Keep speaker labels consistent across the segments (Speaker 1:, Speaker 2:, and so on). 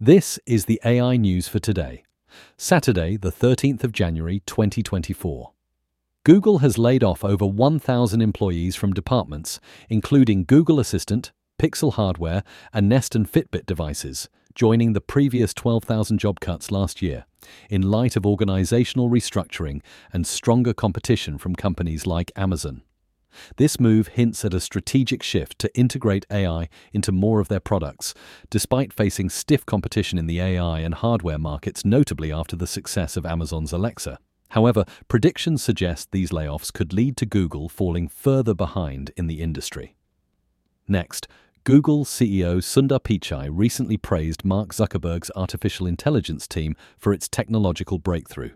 Speaker 1: This is the AI news for today, Saturday, the 13th of January 2024. Google has laid off over 1,000 employees from departments including Google Assistant, Pixel hardware, and Nest and Fitbit devices, joining the previous 12,000 job cuts last year, in light of organizational restructuring and stronger competition from companies like Amazon. This move hints at a strategic shift to integrate AI into more of their products, despite facing stiff competition in the AI and hardware markets, notably after the success of Amazon's Alexa. However, predictions suggest these layoffs could lead to Google falling further behind in the industry. Next, Google CEO Sundar Pichai recently praised Mark Zuckerberg's artificial intelligence team for its technological breakthrough.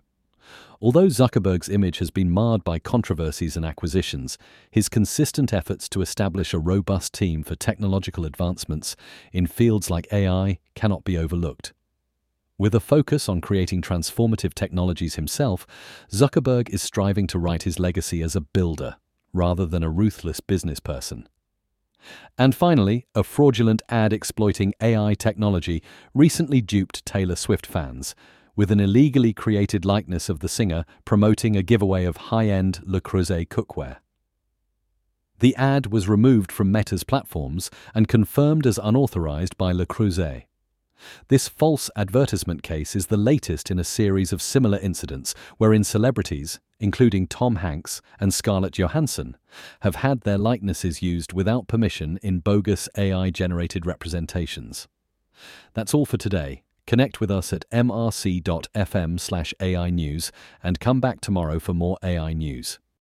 Speaker 1: Although Zuckerberg's image has been marred by controversies and acquisitions, his consistent efforts to establish a robust team for technological advancements in fields like AI cannot be overlooked. With a focus on creating transformative technologies himself, Zuckerberg is striving to write his legacy as a builder rather than a ruthless business person. And finally, a fraudulent ad exploiting AI technology recently duped Taylor Swift fans with an illegally created likeness of the singer promoting a giveaway of high end Le Creuset cookware. The ad was removed from Meta's platforms and confirmed as unauthorized by Le Creuset. This false advertisement case is the latest in a series of similar incidents wherein celebrities, including Tom Hanks and Scarlett Johansson, have had their likenesses used without permission in bogus AI generated representations. That's all for today. Connect with us at mrc.fm slash AI News and come back tomorrow for more AI news.